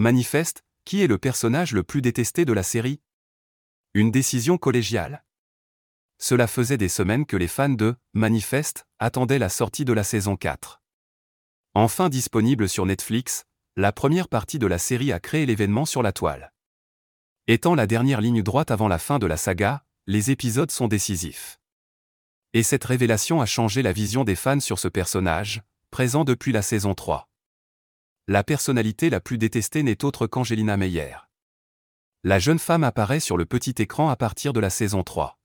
Manifeste, qui est le personnage le plus détesté de la série Une décision collégiale. Cela faisait des semaines que les fans de Manifeste attendaient la sortie de la saison 4. Enfin disponible sur Netflix, la première partie de la série a créé l'événement sur la toile. Étant la dernière ligne droite avant la fin de la saga, les épisodes sont décisifs. Et cette révélation a changé la vision des fans sur ce personnage, présent depuis la saison 3. La personnalité la plus détestée n'est autre qu'Angelina Meyer. La jeune femme apparaît sur le petit écran à partir de la saison 3.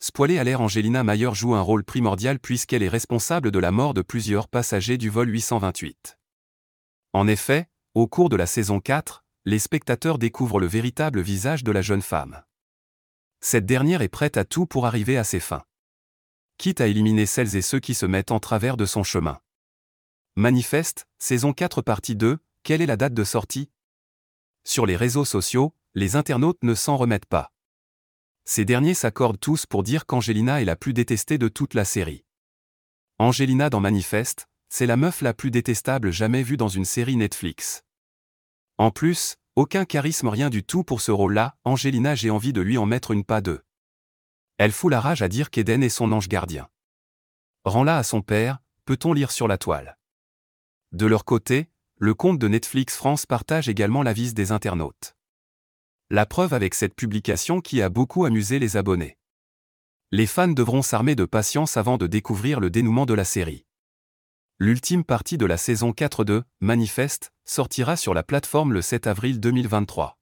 Spoilé à l'air Angelina Meyer joue un rôle primordial puisqu'elle est responsable de la mort de plusieurs passagers du vol 828. En effet, au cours de la saison 4, les spectateurs découvrent le véritable visage de la jeune femme. Cette dernière est prête à tout pour arriver à ses fins. Quitte à éliminer celles et ceux qui se mettent en travers de son chemin. Manifeste, saison 4 partie 2, quelle est la date de sortie? Sur les réseaux sociaux, les internautes ne s'en remettent pas. Ces derniers s'accordent tous pour dire qu'Angelina est la plus détestée de toute la série. Angelina dans Manifeste, c'est la meuf la plus détestable jamais vue dans une série Netflix. En plus, aucun charisme rien du tout pour ce rôle-là, Angelina j'ai envie de lui en mettre une pas deux. Elle fout la rage à dire qu'Eden est son ange gardien. Rends-la à son père, peut-on lire sur la toile? De leur côté, le compte de Netflix France partage également l'avis des internautes. La preuve avec cette publication qui a beaucoup amusé les abonnés. Les fans devront s'armer de patience avant de découvrir le dénouement de la série. L'ultime partie de la saison 4 de Manifeste sortira sur la plateforme le 7 avril 2023.